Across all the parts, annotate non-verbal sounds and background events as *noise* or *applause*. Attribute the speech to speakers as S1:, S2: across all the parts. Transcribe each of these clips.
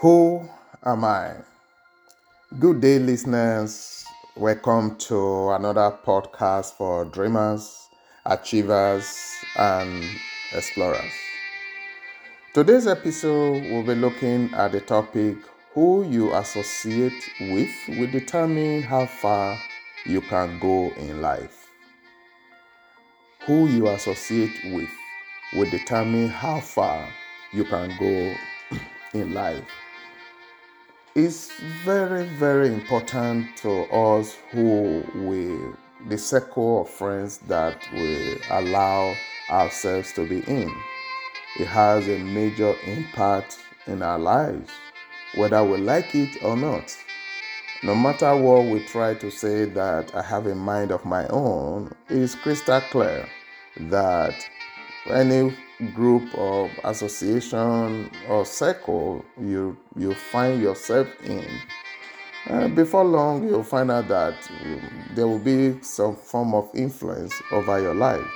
S1: Who am I? Good day, listeners. Welcome to another podcast for dreamers, achievers, and explorers. Today's episode, we'll be looking at the topic who you associate with will determine how far you can go in life. Who you associate with will determine how far you can go *clears throat* in life. It's very, very important to us who we, the circle of friends that we allow ourselves to be in. It has a major impact in our lives, whether we like it or not. No matter what we try to say that I have a mind of my own, it's crystal clear that any group or association or circle you you find yourself in. Uh, before long you'll find out that um, there will be some form of influence over your life.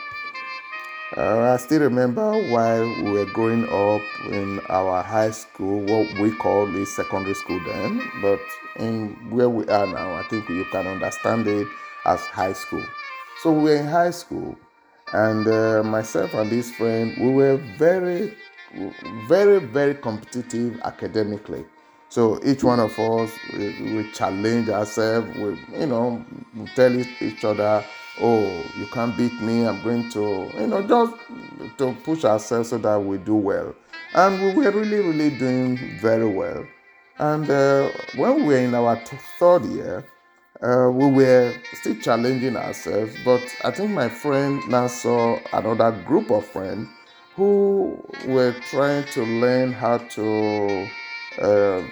S1: Uh, I still remember while we were growing up in our high school, what we call the secondary school then, but in where we are now, I think you can understand it as high school. So we were in high school, and uh, myself and this friend, we were very, very, very competitive academically. So each one of us, we, we challenge ourselves. We, you know, we tell each other, "Oh, you can't beat me. I'm going to, you know, just to push ourselves so that we do well." And we were really, really doing very well. And uh, when we were in our third year, uh, we were still challenging ourselves, but I think my friend now saw another group of friends who were trying to learn how to uh,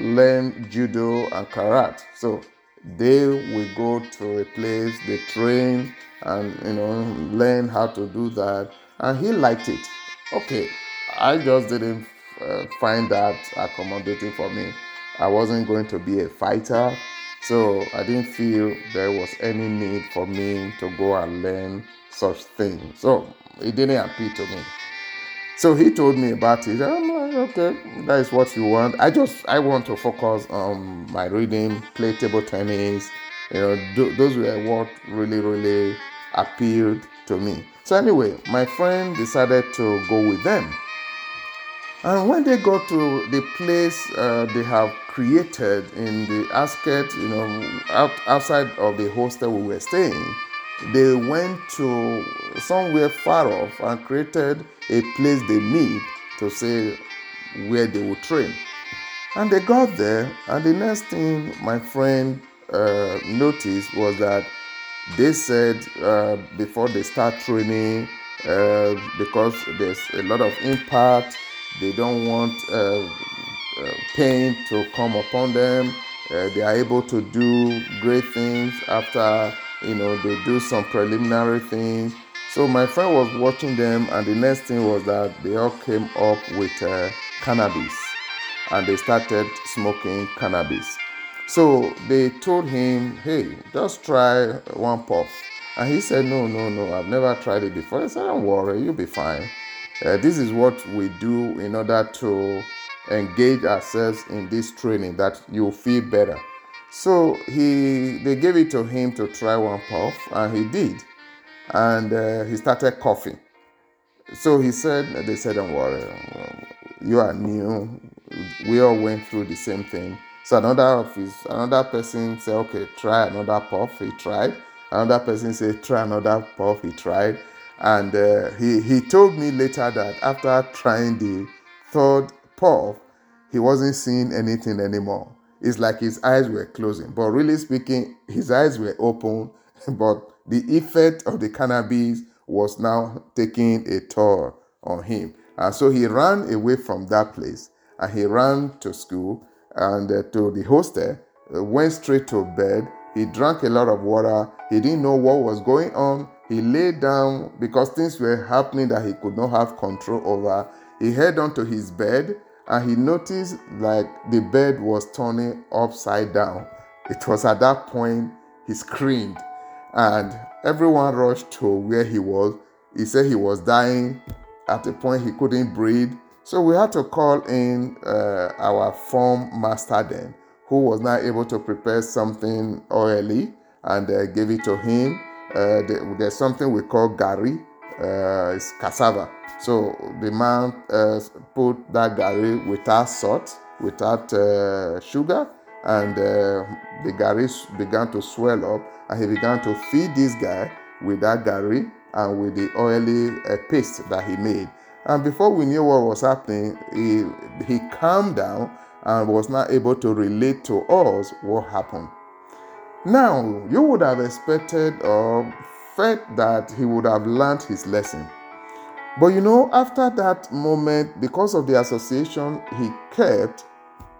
S1: learn judo and karate. So they will go to a place, they train and you know learn how to do that, and he liked it. Okay, I just didn't uh, find that accommodating for me. I wasn't going to be a fighter. So I didn't feel there was any need for me to go and learn such things. So it didn't appeal to me. So he told me about it. I'm like, okay, that is what you want. I just I want to focus on my reading, play table tennis. You know, th- those were what really really appealed to me. So anyway, my friend decided to go with them. And when they got to the place uh, they have created in the Asket, you know, out, outside of the hostel we were staying, they went to somewhere far off and created a place they meet to say where they would train. And they got there, and the next thing my friend uh, noticed was that they said uh, before they start training, uh, because there's a lot of impact they don't want uh, pain to come upon them. Uh, they are able to do great things after you know they do some preliminary things. So my friend was watching them, and the next thing was that they all came up with uh, cannabis, and they started smoking cannabis. So they told him, "Hey, just try one puff." And he said, No, no, no, I've never tried it before. I said, Don't worry, you'll be fine. Uh, this is what we do in order to engage ourselves in this training that you'll feel better. So he they gave it to him to try one puff and he did. And uh, he started coughing. So he said, they said, don't worry, you are new. We all went through the same thing. So another of his, another person said, okay, try another puff. He tried. Another person said, try another puff. He tried. And uh, he, he told me later that after trying the third he wasn't seeing anything anymore. It's like his eyes were closing. But really speaking, his eyes were open, *laughs* but the effect of the cannabis was now taking a toll on him. And so he ran away from that place and he ran to school and uh, to the hostel, uh, went straight to bed. He drank a lot of water. He didn't know what was going on he lay down because things were happening that he could not have control over. He head onto his bed and he noticed like the bed was turning upside down. It was at that point he screamed and everyone rushed to where he was. He said he was dying. At a point he couldn't breathe. So we had to call in uh, our form master then, who was not able to prepare something oily and uh, gave it to him. Uh, there's something we call gari, uh, it's cassava. So the man uh, put that gari without salt, without uh, sugar, and uh, the gari began to swell up, and he began to feed this guy with that gari and with the oily uh, paste that he made. And before we knew what was happening, he, he calmed down and was not able to relate to us what happened. Now, you would have expected or felt that he would have learned his lesson. But you know, after that moment, because of the association he kept,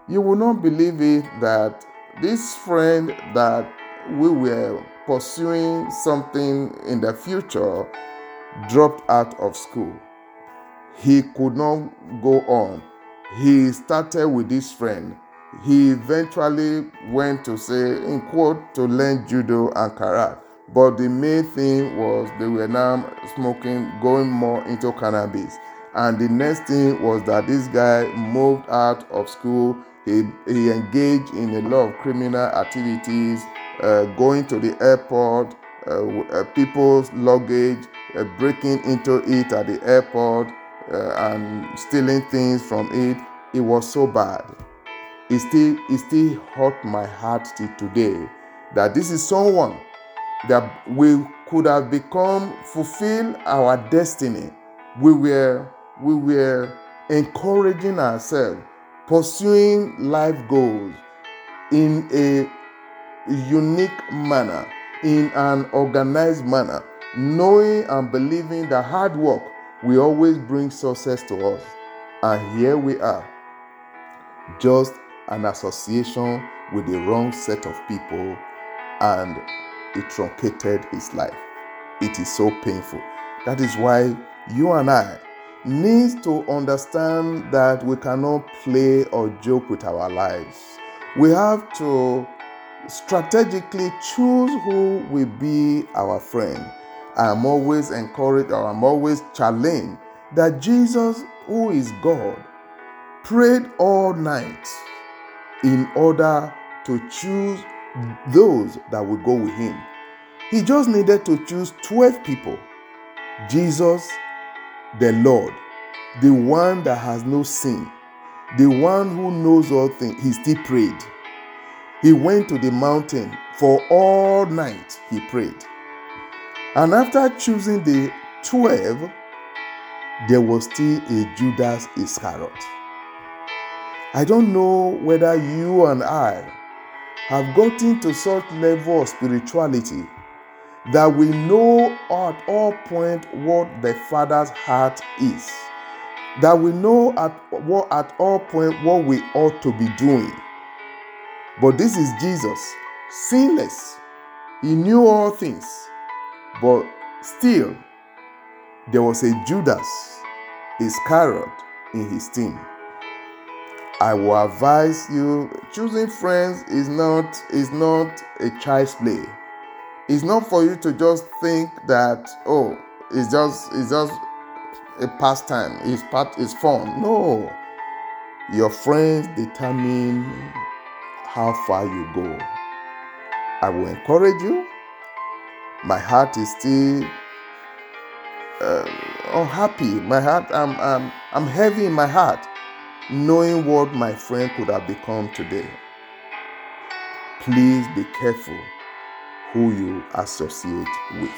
S1: you will not believe it that this friend that we were pursuing something in the future dropped out of school. He could not go on. He started with this friend. He eventually went to say, in quote, to learn judo and karate. But the main thing was they were now smoking, going more into cannabis. And the next thing was that this guy moved out of school. He, he engaged in a lot of criminal activities uh, going to the airport, uh, uh, people's luggage, uh, breaking into it at the airport, uh, and stealing things from it. It was so bad. It still, it still hurt my heart till today that this is someone that we could have become, fulfill our destiny. We were, we were encouraging ourselves, pursuing life goals in a unique manner, in an organized manner, knowing and believing that hard work will always bring success to us. And here we are, just an association with the wrong set of people, and it truncated his life. It is so painful. That is why you and I need to understand that we cannot play or joke with our lives. We have to strategically choose who will be our friend. I am always encouraged or I'm always challenged that Jesus, who is God, prayed all night in order to choose those that would go with him. He just needed to choose 12 people. Jesus, the Lord, the one that has no sin, the one who knows all things, he still prayed. He went to the mountain for all night, he prayed. And after choosing the 12, there was still a Judas Iscariot. I don't know whether you and I have gotten to such level of spirituality that we know at all point what the Father's heart is. That we know at what at all point what we ought to be doing. But this is Jesus, sinless. He knew all things. But still, there was a Judas Iscariot in his team. I will advise you choosing friends is not is not a child's play. It's not for you to just think that oh it's just it's just a pastime. It's part it's fun. No. Your friends determine how far you go. I will encourage you. My heart is still uh, unhappy. My heart, I'm, I'm, I'm heavy in my heart, knowing what my friend could have become today. Please be careful who you associate with.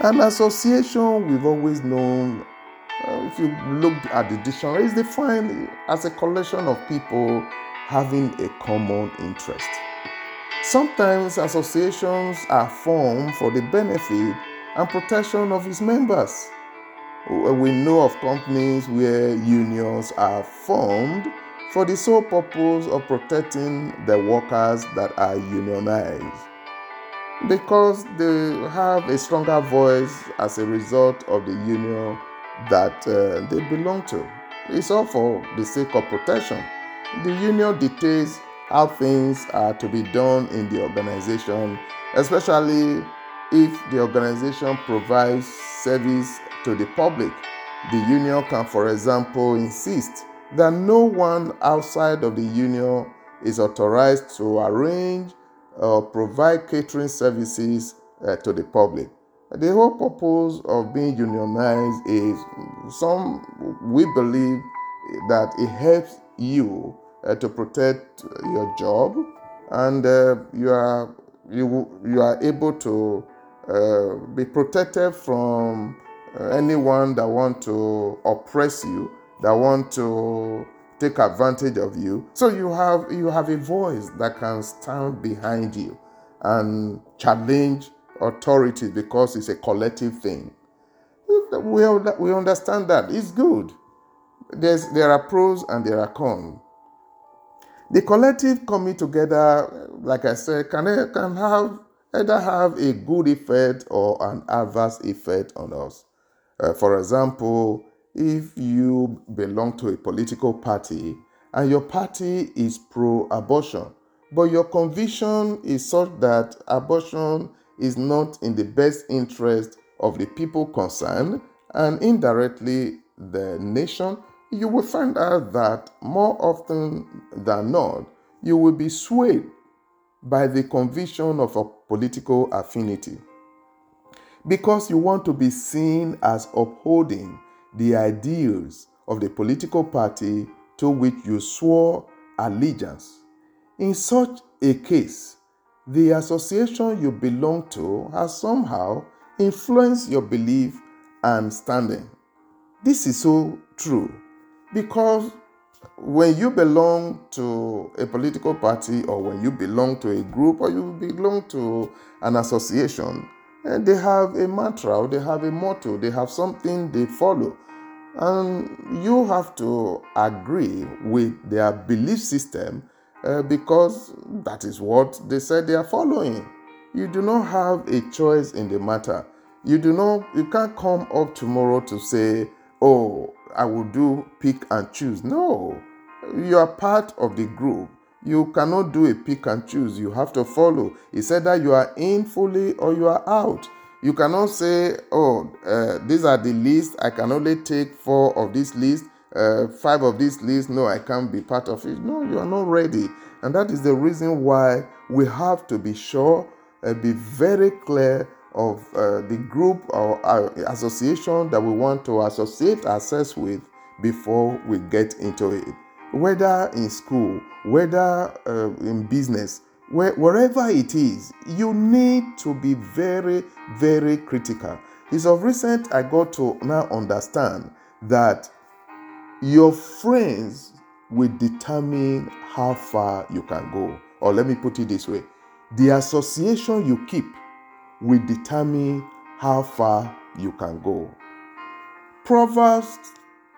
S1: An association we've always known, uh, if you look at the dictionary, is defined as a collection of people having a common interest. Sometimes associations are formed for the benefit and protection of its members. We know of companies where unions are formed for the sole purpose of protecting the workers that are unionized because they have a stronger voice as a result of the union that uh, they belong to. It's all for the sake of protection. The union dictates how things are to be done in the organization, especially if the organization provides service to the public. The union can, for example, insist that no one outside of the union is authorized to arrange or provide catering services uh, to the public. The whole purpose of being unionized is some we believe that it helps you uh, to protect your job and uh, you are you you are able to uh, be protected from Uh, anyone that want to oppress you that want to take advantage of you. So you have you have a voice that can stand behind you and challenge authority because it's a collective thing. We, we understand that. It's good. There's, there are pros and there are cons. The collective coming together like i said can, can have either have a good effect or an adverse effect on us uh, for example if you belong to a political party and your party is pro abortion, but your conviction is such that abortion is not in the best interest of the people concerned and indirectly the nation, you will find out that more often than not, you will be swayed by the conviction of a political affinity because you want to be seen as upholding the ideals of the political party to which you swore allegiance. In such a case, the association you belong to has somehow influenced your belief and standing. This is so true because when you belong to a political party or when you belong to a group or you belong to an association, eh, they have a mantra they have a motto, they have something they follow. And you have to agree with their belief system uh, because that is what they said they are following. You do not have a choice in the matter. You do not you can't come up tomorrow to say, "Oh, I will do pick and choose." No. You are part of the group. You cannot do a pick and choose. You have to follow. Said that you are in fully or you are out. You cannot say, oh, uh, these are the list. I can only take four of this list, uh, five of this list. No, I can't be part of it. No, you are not ready. And that is the reason why we have to be sure, uh, be very clear of uh, the group or association that we want to associate ourselves with before we get into it. Whether in school, whether uh, in business, where, wherever it is, you need to be very, very critical. It's of recent I got to now understand that your friends will determine how far you can go. Or let me put it this way the association you keep will determine how far you can go. Proverbs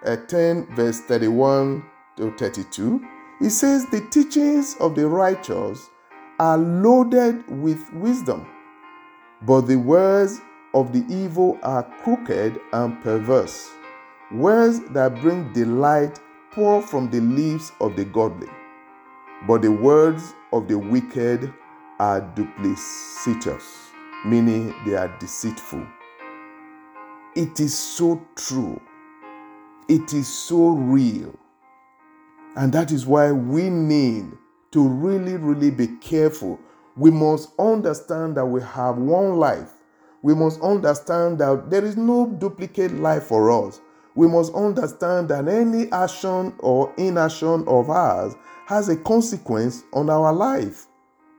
S1: uh, 10, verse 31 to 32, it says, The teachings of the righteous are loaded with wisdom, but the words of the evil are crooked and perverse. Words that bring delight pour from the lips of the godly, but the words of the wicked are duplicitous, meaning they are deceitful. It is so true. It is so real. And that is why we need to really, really be careful. We must understand that we have one life. We must understand that there is no duplicate life for us. We must understand that any action or inaction of ours has a consequence on our life,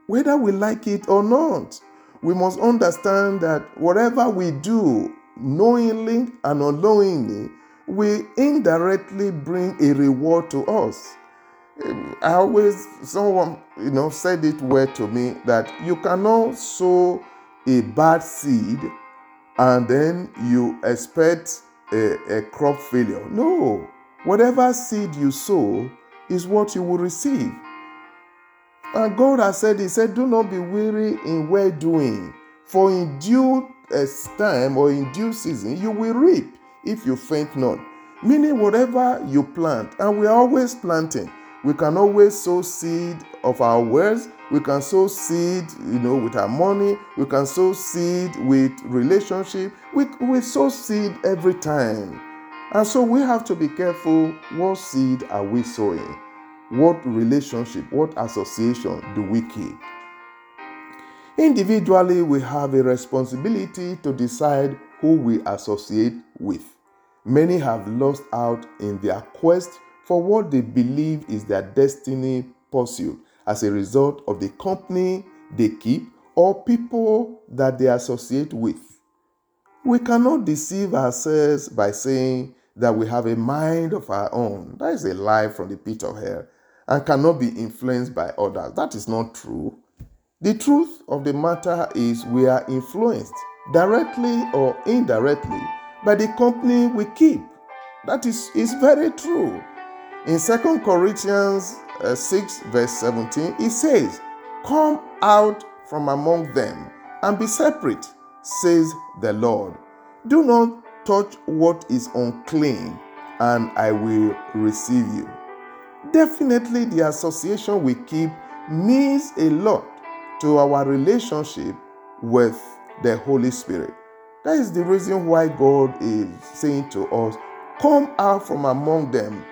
S1: whether we like it or not. We must understand that whatever we do, knowingly and unknowingly, will indirectly bring a reward to us. I always, someone, you know, said it well to me that you cannot sow a bad seed and then you expect a, a crop failure. No, whatever seed you sow is what you will receive. And God has said, He said, Do not be weary in well doing, for in due uh, time or in due season you will reap if you faint not. Meaning, whatever you plant, and we are always planting. We can always sow seed of our words. We can sow seed, you know, with our money. We can sow seed with relationship. We, we sow seed every time. And so we have to be careful what seed are we sowing? What relationship, what association do we keep? Individually, we have a responsibility to decide who we associate with. Many have lost out in their quest for what they believe is their destiny pursuit as a result of the company they keep or people that they associate with. We cannot deceive ourselves by saying that we have a mind of our own. That is a lie from the pit of hell and cannot be influenced by others. That is not true. The truth of the matter is we are influenced directly or indirectly by the company we keep. That is, is very true. In 2 Corinthians uh, 6, verse 17, it says, Come out from among them and be separate, says the Lord. Do not touch what is unclean, and I will receive you. Definitely, the association we keep means a lot to our relationship with the Holy Spirit. That is the reason why God is saying to us, Come out from among them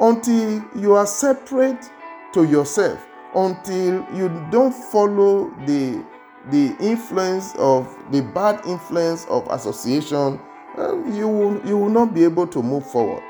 S1: until you are separate to yourself, until you don't follow the, the influence of the bad influence of association, uh, you, will, you will not be able to move forward.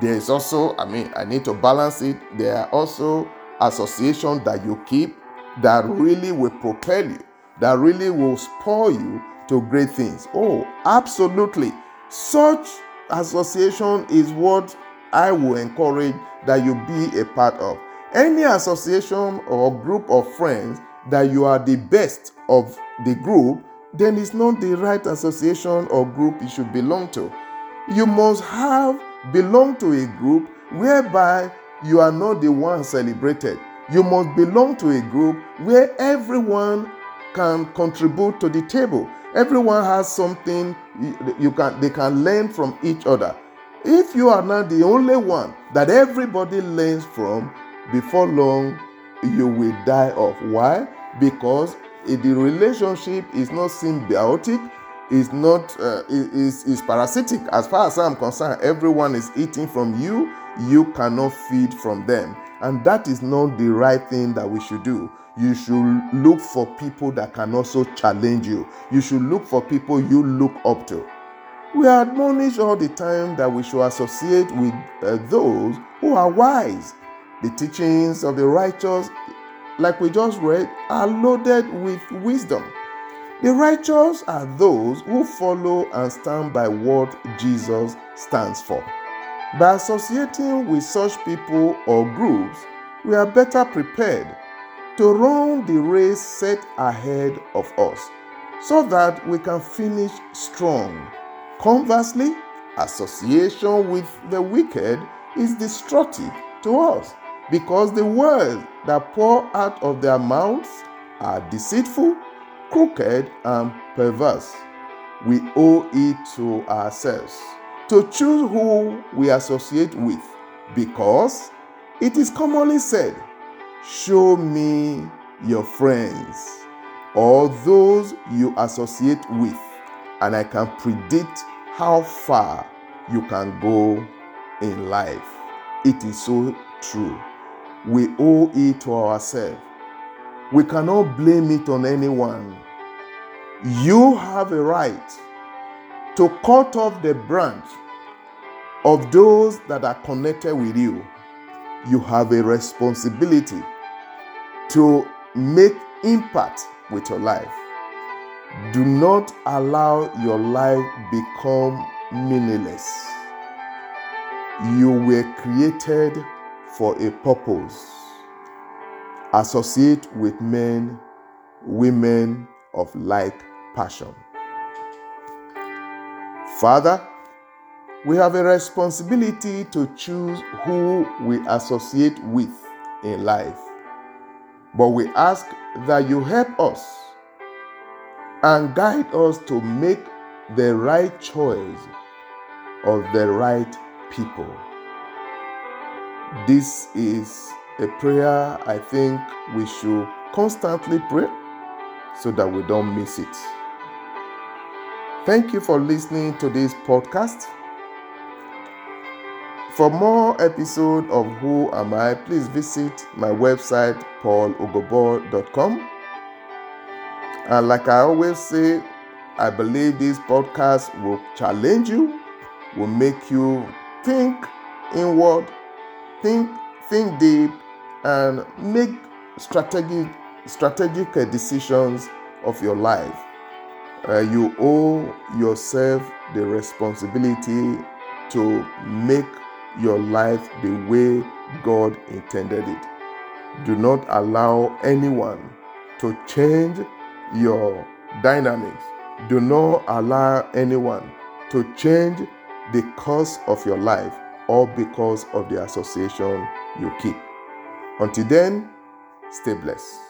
S1: There is also, I mean, I need to balance it. There are also associations that you keep that really will propel you, that really will spur you to great things. Oh, absolutely. Such association is what I will encourage that you be a part of. Any association or group of friends that you are the best of the group, then it's not the right association or group you should belong to. You must have belong to a group whereby you are not the one celebrated. You must belong to a group where everyone can contribute to the table. Everyone has something you can they can learn from each other. If you are not the only one that everybody learns from, before long you will die off. Why? Because the relationship is not symbiotic, is not uh, is is parasitic. As far as I'm concerned, everyone is eating from you. You cannot feed from them, and that is not the right thing that we should do. You should look for people that can also challenge you. You should look for people you look up to. We are admonished all the time that we should associate with uh, those who are wise. The teachings of the righteous, like we just read, are loaded with wisdom. The righteous are those who follow and stand by what Jesus stands for. By associating with such people or groups, we are better prepared to run the race set ahead of us so that we can finish strong Conversely, association with the wicked is destructive to us because the words that pour out of their mouths are deceitful, crooked, and perverse. We owe it to ourselves to choose who we associate with because it is commonly said, Show me your friends or those you associate with, and I can predict how far you can go in life. It is so true. We owe it to ourselves. We cannot blame it on anyone. You have a right to cut off the branch of those that are connected with you. You have a responsibility to make impact with your life. Do not allow your life become meaningless. You were created for a purpose. Associate with men, women of like passion. Father, we have a responsibility to choose who we associate with in life. But we ask that you help us and guide us to make the right choice of the right people. This is a prayer I think we should constantly pray so that we don't miss it. Thank you for listening to this podcast. For more episode of Who Am I, please visit my website paulogobo.com. And like I always say, I believe this podcast will challenge you, will make you think inward, think think deep, and make strategic strategic eh, decisions of your life. Uh, you owe yourself the responsibility to make your life the way God intended it. Do not allow anyone to change your dynamics. Do not allow anyone to change the course of your life or because of the association you keep. Until then, stay blessed.